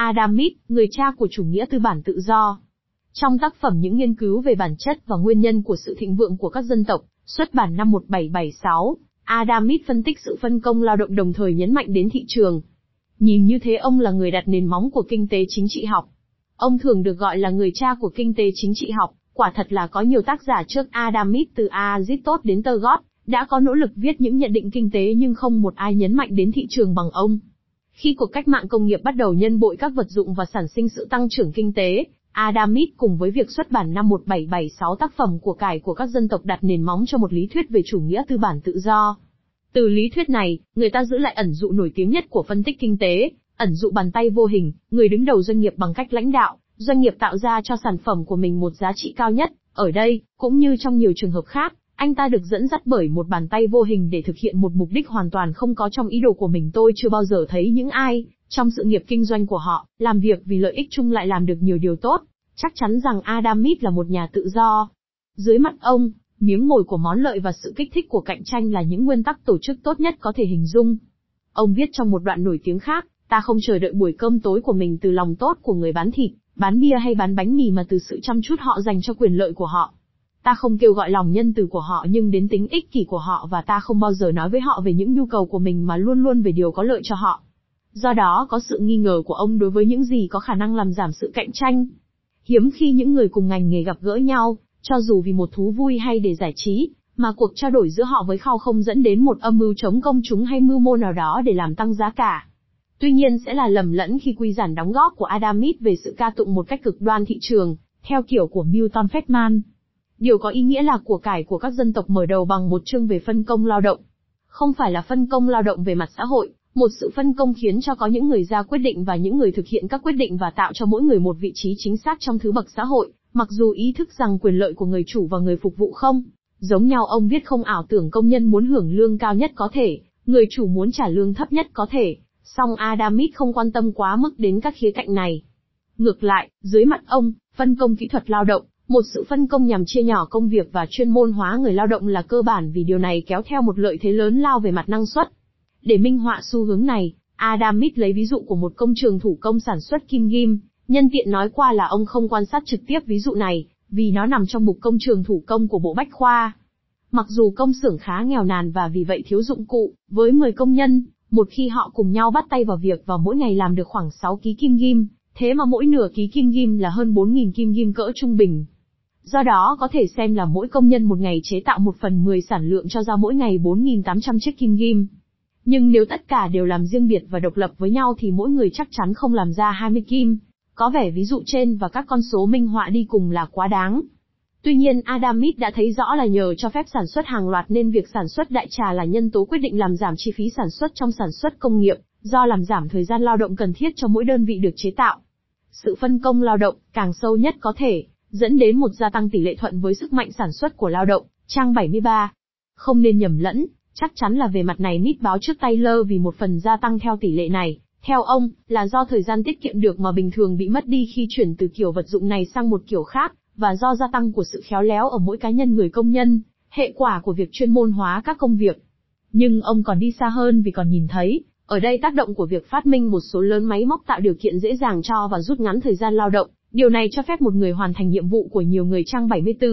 Adam Smith, người cha của chủ nghĩa tư bản tự do. Trong tác phẩm những nghiên cứu về bản chất và nguyên nhân của sự thịnh vượng của các dân tộc, xuất bản năm 1776, Adam Smith phân tích sự phân công lao động đồng thời nhấn mạnh đến thị trường. Nhìn như thế ông là người đặt nền móng của kinh tế chính trị học. Ông thường được gọi là người cha của kinh tế chính trị học, quả thật là có nhiều tác giả trước Adam Smith từ Aristotle à đến Turgot, đã có nỗ lực viết những nhận định kinh tế nhưng không một ai nhấn mạnh đến thị trường bằng ông. Khi cuộc cách mạng công nghiệp bắt đầu nhân bội các vật dụng và sản sinh sự tăng trưởng kinh tế, Adam Smith cùng với việc xuất bản năm 1776 tác phẩm của cải của các dân tộc đặt nền móng cho một lý thuyết về chủ nghĩa tư bản tự do. Từ lý thuyết này, người ta giữ lại ẩn dụ nổi tiếng nhất của phân tích kinh tế, ẩn dụ bàn tay vô hình, người đứng đầu doanh nghiệp bằng cách lãnh đạo, doanh nghiệp tạo ra cho sản phẩm của mình một giá trị cao nhất. Ở đây, cũng như trong nhiều trường hợp khác, anh ta được dẫn dắt bởi một bàn tay vô hình để thực hiện một mục đích hoàn toàn không có trong ý đồ của mình. Tôi chưa bao giờ thấy những ai, trong sự nghiệp kinh doanh của họ, làm việc vì lợi ích chung lại làm được nhiều điều tốt. Chắc chắn rằng Adam Smith là một nhà tự do. Dưới mặt ông, miếng mồi của món lợi và sự kích thích của cạnh tranh là những nguyên tắc tổ chức tốt nhất có thể hình dung. Ông viết trong một đoạn nổi tiếng khác, ta không chờ đợi buổi cơm tối của mình từ lòng tốt của người bán thịt, bán bia hay bán bánh mì mà từ sự chăm chút họ dành cho quyền lợi của họ. Ta không kêu gọi lòng nhân từ của họ nhưng đến tính ích kỷ của họ và ta không bao giờ nói với họ về những nhu cầu của mình mà luôn luôn về điều có lợi cho họ. Do đó có sự nghi ngờ của ông đối với những gì có khả năng làm giảm sự cạnh tranh. Hiếm khi những người cùng ngành nghề gặp gỡ nhau, cho dù vì một thú vui hay để giải trí, mà cuộc trao đổi giữa họ với khao không dẫn đến một âm mưu chống công chúng hay mưu mô nào đó để làm tăng giá cả. Tuy nhiên sẽ là lầm lẫn khi quy giản đóng góp của Adam Smith về sự ca tụng một cách cực đoan thị trường, theo kiểu của Milton Friedman. Điều có ý nghĩa là của cải của các dân tộc mở đầu bằng một chương về phân công lao động. Không phải là phân công lao động về mặt xã hội, một sự phân công khiến cho có những người ra quyết định và những người thực hiện các quyết định và tạo cho mỗi người một vị trí chính xác trong thứ bậc xã hội, mặc dù ý thức rằng quyền lợi của người chủ và người phục vụ không. Giống nhau ông viết không ảo tưởng công nhân muốn hưởng lương cao nhất có thể, người chủ muốn trả lương thấp nhất có thể, song Adam Smith không quan tâm quá mức đến các khía cạnh này. Ngược lại, dưới mặt ông, phân công kỹ thuật lao động, một sự phân công nhằm chia nhỏ công việc và chuyên môn hóa người lao động là cơ bản vì điều này kéo theo một lợi thế lớn lao về mặt năng suất. Để minh họa xu hướng này, Adam Smith lấy ví dụ của một công trường thủ công sản xuất kim ghim, nhân tiện nói qua là ông không quan sát trực tiếp ví dụ này, vì nó nằm trong mục công trường thủ công của bộ bách khoa. Mặc dù công xưởng khá nghèo nàn và vì vậy thiếu dụng cụ, với 10 công nhân, một khi họ cùng nhau bắt tay vào việc và mỗi ngày làm được khoảng 6 ký kim ghim, thế mà mỗi nửa ký kim ghim là hơn 4.000 kim ghim cỡ trung bình. Do đó có thể xem là mỗi công nhân một ngày chế tạo một phần 10 sản lượng cho ra mỗi ngày 4.800 chiếc kim ghim. Nhưng nếu tất cả đều làm riêng biệt và độc lập với nhau thì mỗi người chắc chắn không làm ra 20 kim. Có vẻ ví dụ trên và các con số minh họa đi cùng là quá đáng. Tuy nhiên Adam Smith đã thấy rõ là nhờ cho phép sản xuất hàng loạt nên việc sản xuất đại trà là nhân tố quyết định làm giảm chi phí sản xuất trong sản xuất công nghiệp, do làm giảm thời gian lao động cần thiết cho mỗi đơn vị được chế tạo. Sự phân công lao động, càng sâu nhất có thể, dẫn đến một gia tăng tỷ lệ thuận với sức mạnh sản xuất của lao động, trang 73. Không nên nhầm lẫn, chắc chắn là về mặt này nít báo trước Taylor vì một phần gia tăng theo tỷ lệ này, theo ông, là do thời gian tiết kiệm được mà bình thường bị mất đi khi chuyển từ kiểu vật dụng này sang một kiểu khác, và do gia tăng của sự khéo léo ở mỗi cá nhân người công nhân, hệ quả của việc chuyên môn hóa các công việc. Nhưng ông còn đi xa hơn vì còn nhìn thấy, ở đây tác động của việc phát minh một số lớn máy móc tạo điều kiện dễ dàng cho và rút ngắn thời gian lao động, Điều này cho phép một người hoàn thành nhiệm vụ của nhiều người trang 74.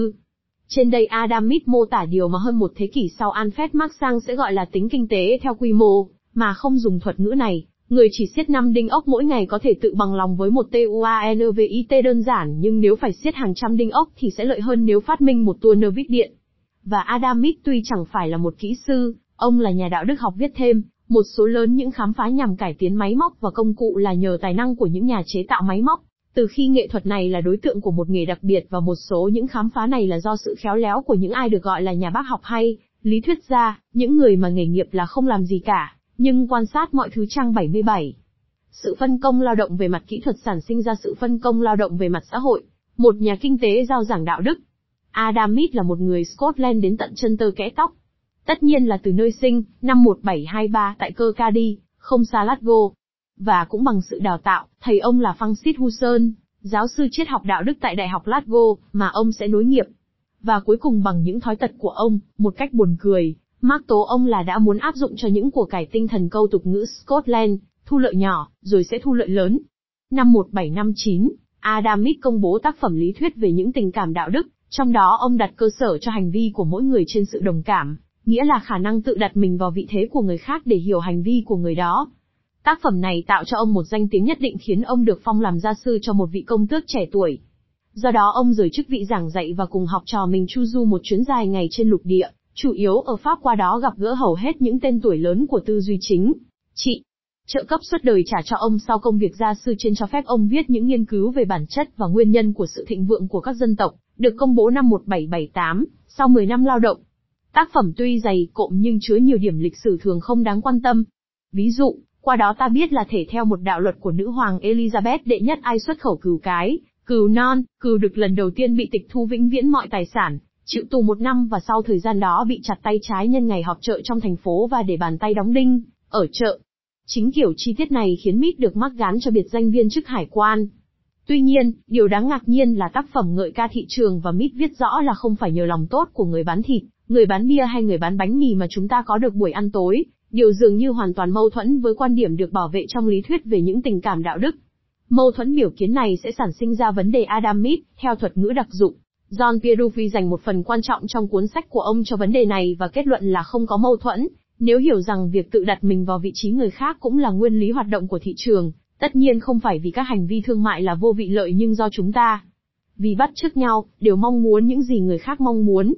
Trên đây Adam Smith mô tả điều mà hơn một thế kỷ sau Alfred Marx sang sẽ gọi là tính kinh tế theo quy mô, mà không dùng thuật ngữ này. Người chỉ siết năm đinh ốc mỗi ngày có thể tự bằng lòng với một TUANVIT đơn giản nhưng nếu phải siết hàng trăm đinh ốc thì sẽ lợi hơn nếu phát minh một tua nơ vít điện. Và Adam Smith tuy chẳng phải là một kỹ sư, ông là nhà đạo đức học viết thêm, một số lớn những khám phá nhằm cải tiến máy móc và công cụ là nhờ tài năng của những nhà chế tạo máy móc. Từ khi nghệ thuật này là đối tượng của một nghề đặc biệt và một số những khám phá này là do sự khéo léo của những ai được gọi là nhà bác học hay, lý thuyết gia, những người mà nghề nghiệp là không làm gì cả, nhưng quan sát mọi thứ trang 77. Sự phân công lao động về mặt kỹ thuật sản sinh ra sự phân công lao động về mặt xã hội. Một nhà kinh tế giao giảng đạo đức. Adam Smith là một người Scotland đến tận chân tơ kẽ tóc. Tất nhiên là từ nơi sinh, năm 1723 tại Kirkcaldy, không xa Glasgow, và cũng bằng sự đào tạo, thầy ông là Francis Husson, giáo sư triết học đạo đức tại Đại học Glasgow, mà ông sẽ nối nghiệp. Và cuối cùng bằng những thói tật của ông, một cách buồn cười, Mark tố ông là đã muốn áp dụng cho những của cải tinh thần câu tục ngữ Scotland, thu lợi nhỏ, rồi sẽ thu lợi lớn. Năm 1759, Adam Smith công bố tác phẩm lý thuyết về những tình cảm đạo đức, trong đó ông đặt cơ sở cho hành vi của mỗi người trên sự đồng cảm, nghĩa là khả năng tự đặt mình vào vị thế của người khác để hiểu hành vi của người đó. Tác phẩm này tạo cho ông một danh tiếng nhất định khiến ông được phong làm gia sư cho một vị công tước trẻ tuổi. Do đó ông rời chức vị giảng dạy và cùng học trò mình chu du một chuyến dài ngày trên lục địa, chủ yếu ở Pháp qua đó gặp gỡ hầu hết những tên tuổi lớn của tư duy chính. Trị, trợ cấp suốt đời trả cho ông sau công việc gia sư trên cho phép ông viết những nghiên cứu về bản chất và nguyên nhân của sự thịnh vượng của các dân tộc, được công bố năm 1778, sau 10 năm lao động. Tác phẩm tuy dày cộm nhưng chứa nhiều điểm lịch sử thường không đáng quan tâm. Ví dụ, qua đó ta biết là thể theo một đạo luật của nữ hoàng Elizabeth đệ nhất ai xuất khẩu cừu cái, cừu non, cừu được lần đầu tiên bị tịch thu vĩnh viễn mọi tài sản, chịu tù một năm và sau thời gian đó bị chặt tay trái nhân ngày họp chợ trong thành phố và để bàn tay đóng đinh, ở chợ. Chính kiểu chi tiết này khiến Mít được mắc gán cho biệt danh viên chức hải quan. Tuy nhiên, điều đáng ngạc nhiên là tác phẩm ngợi ca thị trường và Mít viết rõ là không phải nhờ lòng tốt của người bán thịt, người bán bia hay người bán bánh mì mà chúng ta có được buổi ăn tối, điều dường như hoàn toàn mâu thuẫn với quan điểm được bảo vệ trong lý thuyết về những tình cảm đạo đức. Mâu thuẫn biểu kiến này sẽ sản sinh ra vấn đề Adam Smith, theo thuật ngữ đặc dụng. John Pierufi dành một phần quan trọng trong cuốn sách của ông cho vấn đề này và kết luận là không có mâu thuẫn, nếu hiểu rằng việc tự đặt mình vào vị trí người khác cũng là nguyên lý hoạt động của thị trường, tất nhiên không phải vì các hành vi thương mại là vô vị lợi nhưng do chúng ta. Vì bắt chước nhau, đều mong muốn những gì người khác mong muốn.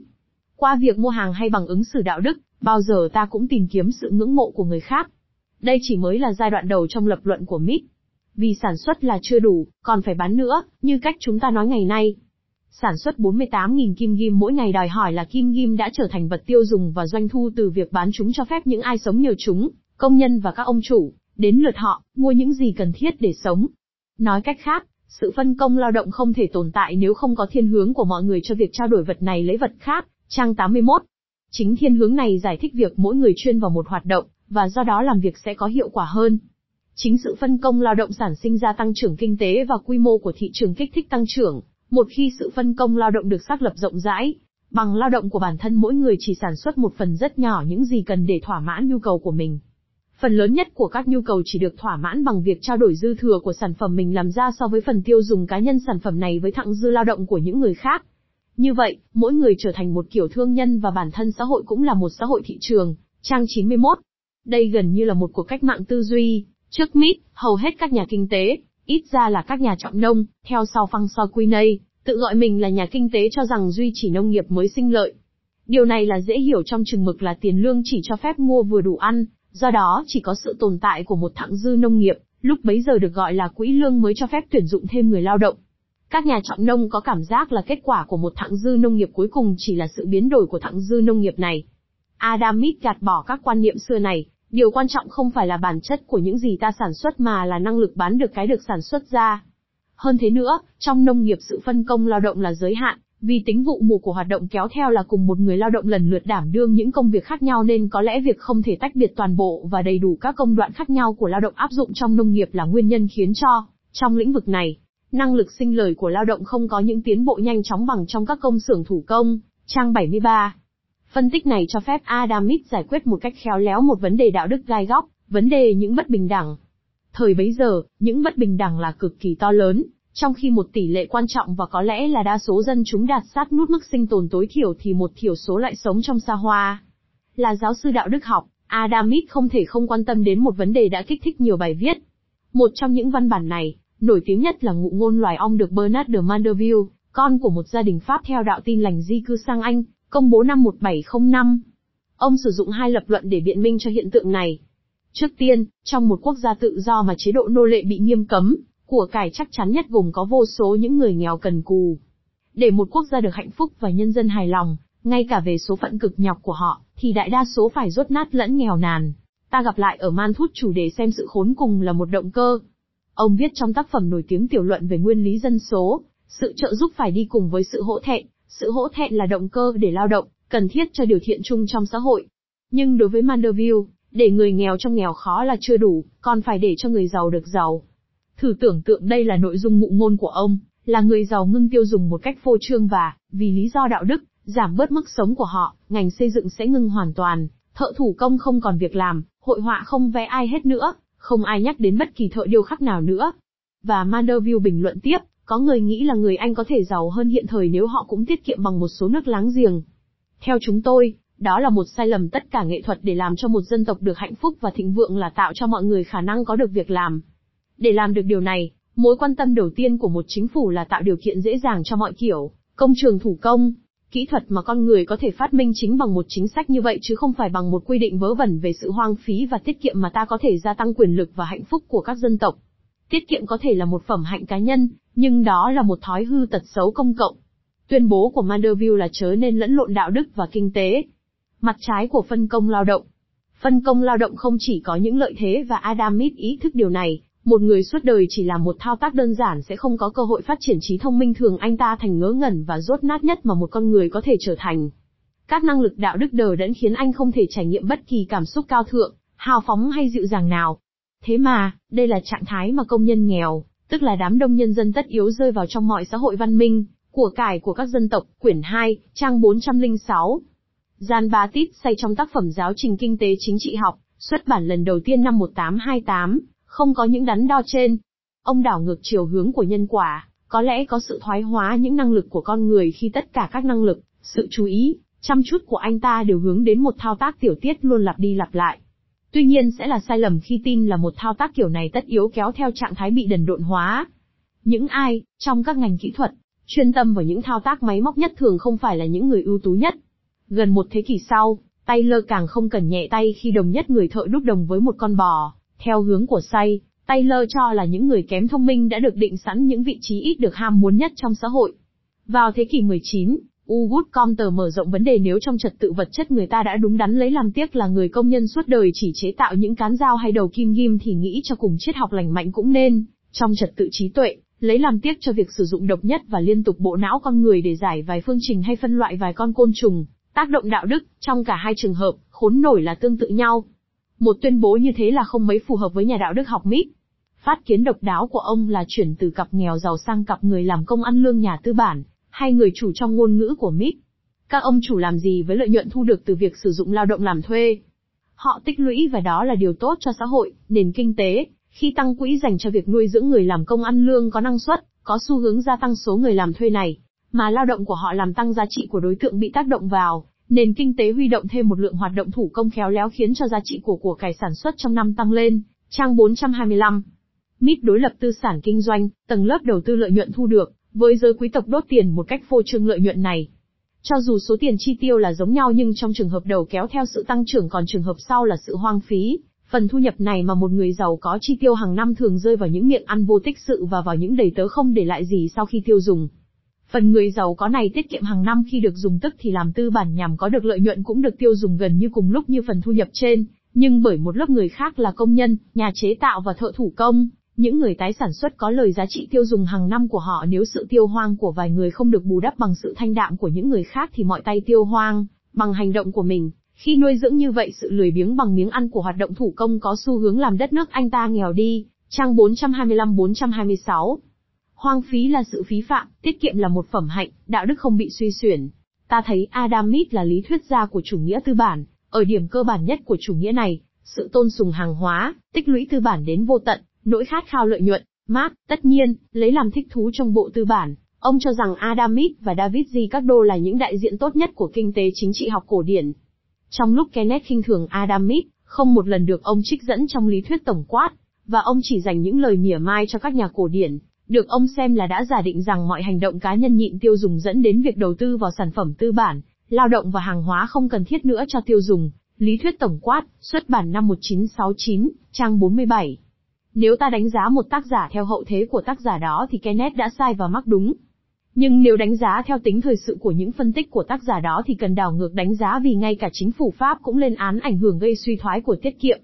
Qua việc mua hàng hay bằng ứng xử đạo đức, bao giờ ta cũng tìm kiếm sự ngưỡng mộ của người khác. Đây chỉ mới là giai đoạn đầu trong lập luận của Mít. Vì sản xuất là chưa đủ, còn phải bán nữa, như cách chúng ta nói ngày nay. Sản xuất 48.000 kim ghim mỗi ngày đòi hỏi là kim ghim đã trở thành vật tiêu dùng và doanh thu từ việc bán chúng cho phép những ai sống nhờ chúng, công nhân và các ông chủ, đến lượt họ, mua những gì cần thiết để sống. Nói cách khác, sự phân công lao động không thể tồn tại nếu không có thiên hướng của mọi người cho việc trao đổi vật này lấy vật khác, trang 81. Chính thiên hướng này giải thích việc mỗi người chuyên vào một hoạt động, và do đó làm việc sẽ có hiệu quả hơn. Chính sự phân công lao động sản sinh ra tăng trưởng kinh tế và quy mô của thị trường kích thích tăng trưởng, một khi sự phân công lao động được xác lập rộng rãi, bằng lao động của bản thân mỗi người chỉ sản xuất một phần rất nhỏ những gì cần để thỏa mãn nhu cầu của mình. Phần lớn nhất của các nhu cầu chỉ được thỏa mãn bằng việc trao đổi dư thừa của sản phẩm mình làm ra so với phần tiêu dùng cá nhân sản phẩm này với thặng dư lao động của những người khác. Như vậy, mỗi người trở thành một kiểu thương nhân và bản thân xã hội cũng là một xã hội thị trường. Trang 91. Đây gần như là một cuộc cách mạng tư duy. Trước mít, hầu hết các nhà kinh tế, ít ra là các nhà trọng nông, theo sau phăng so quy nây, tự gọi mình là nhà kinh tế cho rằng duy chỉ nông nghiệp mới sinh lợi. Điều này là dễ hiểu trong chừng mực là tiền lương chỉ cho phép mua vừa đủ ăn, do đó chỉ có sự tồn tại của một thặng dư nông nghiệp, lúc bấy giờ được gọi là quỹ lương mới cho phép tuyển dụng thêm người lao động. Các nhà trọng nông có cảm giác là kết quả của một thặng dư nông nghiệp cuối cùng chỉ là sự biến đổi của thặng dư nông nghiệp này. Adam Smith gạt bỏ các quan niệm xưa này, điều quan trọng không phải là bản chất của những gì ta sản xuất mà là năng lực bán được cái được sản xuất ra. Hơn thế nữa, trong nông nghiệp sự phân công lao động là giới hạn, vì tính vụ mùa của hoạt động kéo theo là cùng một người lao động lần lượt đảm đương những công việc khác nhau nên có lẽ việc không thể tách biệt toàn bộ và đầy đủ các công đoạn khác nhau của lao động áp dụng trong nông nghiệp là nguyên nhân khiến cho, trong lĩnh vực này, năng lực sinh lời của lao động không có những tiến bộ nhanh chóng bằng trong các công xưởng thủ công. Trang 73 Phân tích này cho phép Adam Smith giải quyết một cách khéo léo một vấn đề đạo đức gai góc, vấn đề những bất bình đẳng. Thời bấy giờ, những bất bình đẳng là cực kỳ to lớn, trong khi một tỷ lệ quan trọng và có lẽ là đa số dân chúng đạt sát nút mức sinh tồn tối thiểu thì một thiểu số lại sống trong xa hoa. Là giáo sư đạo đức học, Adam Smith không thể không quan tâm đến một vấn đề đã kích thích nhiều bài viết. Một trong những văn bản này, nổi tiếng nhất là ngụ ngôn loài ong được Bernard de Mandeville, con của một gia đình Pháp theo đạo tin lành di cư sang Anh, công bố năm 1705. Ông sử dụng hai lập luận để biện minh cho hiện tượng này. Trước tiên, trong một quốc gia tự do mà chế độ nô lệ bị nghiêm cấm, của cải chắc chắn nhất gồm có vô số những người nghèo cần cù. Để một quốc gia được hạnh phúc và nhân dân hài lòng, ngay cả về số phận cực nhọc của họ, thì đại đa số phải rốt nát lẫn nghèo nàn. Ta gặp lại ở Man Thút chủ đề xem sự khốn cùng là một động cơ. Ông viết trong tác phẩm nổi tiếng tiểu luận về nguyên lý dân số, sự trợ giúp phải đi cùng với sự hỗ thẹn, sự hỗ thẹn là động cơ để lao động, cần thiết cho điều thiện chung trong xã hội. Nhưng đối với Mandeville, để người nghèo trong nghèo khó là chưa đủ, còn phải để cho người giàu được giàu. Thử tưởng tượng đây là nội dung ngụ ngôn của ông, là người giàu ngưng tiêu dùng một cách phô trương và, vì lý do đạo đức, giảm bớt mức sống của họ, ngành xây dựng sẽ ngưng hoàn toàn, thợ thủ công không còn việc làm, hội họa không vẽ ai hết nữa, không ai nhắc đến bất kỳ thợ điêu khắc nào nữa. Và Manderville bình luận tiếp, có người nghĩ là người Anh có thể giàu hơn hiện thời nếu họ cũng tiết kiệm bằng một số nước láng giềng. Theo chúng tôi, đó là một sai lầm tất cả nghệ thuật để làm cho một dân tộc được hạnh phúc và thịnh vượng là tạo cho mọi người khả năng có được việc làm. Để làm được điều này, mối quan tâm đầu tiên của một chính phủ là tạo điều kiện dễ dàng cho mọi kiểu, công trường thủ công, kỹ thuật mà con người có thể phát minh chính bằng một chính sách như vậy chứ không phải bằng một quy định vớ vẩn về sự hoang phí và tiết kiệm mà ta có thể gia tăng quyền lực và hạnh phúc của các dân tộc. Tiết kiệm có thể là một phẩm hạnh cá nhân, nhưng đó là một thói hư tật xấu công cộng. Tuyên bố của Manderville là chớ nên lẫn lộn đạo đức và kinh tế. Mặt trái của phân công lao động. Phân công lao động không chỉ có những lợi thế và Adam Smith ý thức điều này, một người suốt đời chỉ làm một thao tác đơn giản sẽ không có cơ hội phát triển trí thông minh thường anh ta thành ngớ ngẩn và rốt nát nhất mà một con người có thể trở thành. Các năng lực đạo đức đờ đẫn khiến anh không thể trải nghiệm bất kỳ cảm xúc cao thượng, hào phóng hay dịu dàng nào. Thế mà, đây là trạng thái mà công nhân nghèo, tức là đám đông nhân dân tất yếu rơi vào trong mọi xã hội văn minh, của cải của các dân tộc, quyển 2, trang 406. Gian ba tít say trong tác phẩm giáo trình kinh tế chính trị học, xuất bản lần đầu tiên năm 1828, không có những đắn đo trên. Ông đảo ngược chiều hướng của nhân quả, có lẽ có sự thoái hóa những năng lực của con người khi tất cả các năng lực, sự chú ý, chăm chút của anh ta đều hướng đến một thao tác tiểu tiết luôn lặp đi lặp lại. Tuy nhiên sẽ là sai lầm khi tin là một thao tác kiểu này tất yếu kéo theo trạng thái bị đần độn hóa. Những ai, trong các ngành kỹ thuật, chuyên tâm vào những thao tác máy móc nhất thường không phải là những người ưu tú nhất. Gần một thế kỷ sau, Taylor càng không cần nhẹ tay khi đồng nhất người thợ đúc đồng với một con bò. Theo hướng của say, Taylor cho là những người kém thông minh đã được định sẵn những vị trí ít được ham muốn nhất trong xã hội. Vào thế kỷ 19, Ugut Comter mở rộng vấn đề nếu trong trật tự vật chất người ta đã đúng đắn lấy làm tiếc là người công nhân suốt đời chỉ chế tạo những cán dao hay đầu kim ghim thì nghĩ cho cùng triết học lành mạnh cũng nên, trong trật tự trí tuệ, lấy làm tiếc cho việc sử dụng độc nhất và liên tục bộ não con người để giải vài phương trình hay phân loại vài con côn trùng, tác động đạo đức, trong cả hai trường hợp, khốn nổi là tương tự nhau. Một tuyên bố như thế là không mấy phù hợp với nhà đạo đức học Mít. Phát kiến độc đáo của ông là chuyển từ cặp nghèo giàu sang cặp người làm công ăn lương nhà tư bản, hay người chủ trong ngôn ngữ của Mít. Các ông chủ làm gì với lợi nhuận thu được từ việc sử dụng lao động làm thuê? Họ tích lũy và đó là điều tốt cho xã hội, nền kinh tế, khi tăng quỹ dành cho việc nuôi dưỡng người làm công ăn lương có năng suất, có xu hướng gia tăng số người làm thuê này, mà lao động của họ làm tăng giá trị của đối tượng bị tác động vào, nền kinh tế huy động thêm một lượng hoạt động thủ công khéo léo khiến cho giá trị của của cải sản xuất trong năm tăng lên. Trang 425. Mít đối lập tư sản kinh doanh, tầng lớp đầu tư lợi nhuận thu được, với giới quý tộc đốt tiền một cách phô trương lợi nhuận này. Cho dù số tiền chi tiêu là giống nhau nhưng trong trường hợp đầu kéo theo sự tăng trưởng còn trường hợp sau là sự hoang phí, phần thu nhập này mà một người giàu có chi tiêu hàng năm thường rơi vào những miệng ăn vô tích sự và vào những đầy tớ không để lại gì sau khi tiêu dùng. Phần người giàu có này tiết kiệm hàng năm khi được dùng tức thì làm tư bản nhằm có được lợi nhuận cũng được tiêu dùng gần như cùng lúc như phần thu nhập trên, nhưng bởi một lớp người khác là công nhân, nhà chế tạo và thợ thủ công, những người tái sản xuất có lời giá trị tiêu dùng hàng năm của họ nếu sự tiêu hoang của vài người không được bù đắp bằng sự thanh đạm của những người khác thì mọi tay tiêu hoang, bằng hành động của mình. Khi nuôi dưỡng như vậy sự lười biếng bằng miếng ăn của hoạt động thủ công có xu hướng làm đất nước anh ta nghèo đi. Trang 425-426 Hoang phí là sự phí phạm, tiết kiệm là một phẩm hạnh, đạo đức không bị suy xuyển. Ta thấy Adam Smith là lý thuyết gia của chủ nghĩa tư bản, ở điểm cơ bản nhất của chủ nghĩa này, sự tôn sùng hàng hóa, tích lũy tư bản đến vô tận, nỗi khát khao lợi nhuận, mát, tất nhiên, lấy làm thích thú trong bộ tư bản. Ông cho rằng Adam Smith và David Ricardo là những đại diện tốt nhất của kinh tế chính trị học cổ điển. Trong lúc Kenneth khinh thường Adam Smith, không một lần được ông trích dẫn trong lý thuyết tổng quát, và ông chỉ dành những lời mỉa mai cho các nhà cổ điển, được ông xem là đã giả định rằng mọi hành động cá nhân nhịn tiêu dùng dẫn đến việc đầu tư vào sản phẩm tư bản, lao động và hàng hóa không cần thiết nữa cho tiêu dùng. Lý thuyết tổng quát, xuất bản năm 1969, trang 47. Nếu ta đánh giá một tác giả theo hậu thế của tác giả đó thì Kenneth đã sai và mắc đúng. Nhưng nếu đánh giá theo tính thời sự của những phân tích của tác giả đó thì cần đảo ngược đánh giá vì ngay cả chính phủ Pháp cũng lên án ảnh hưởng gây suy thoái của tiết kiệm,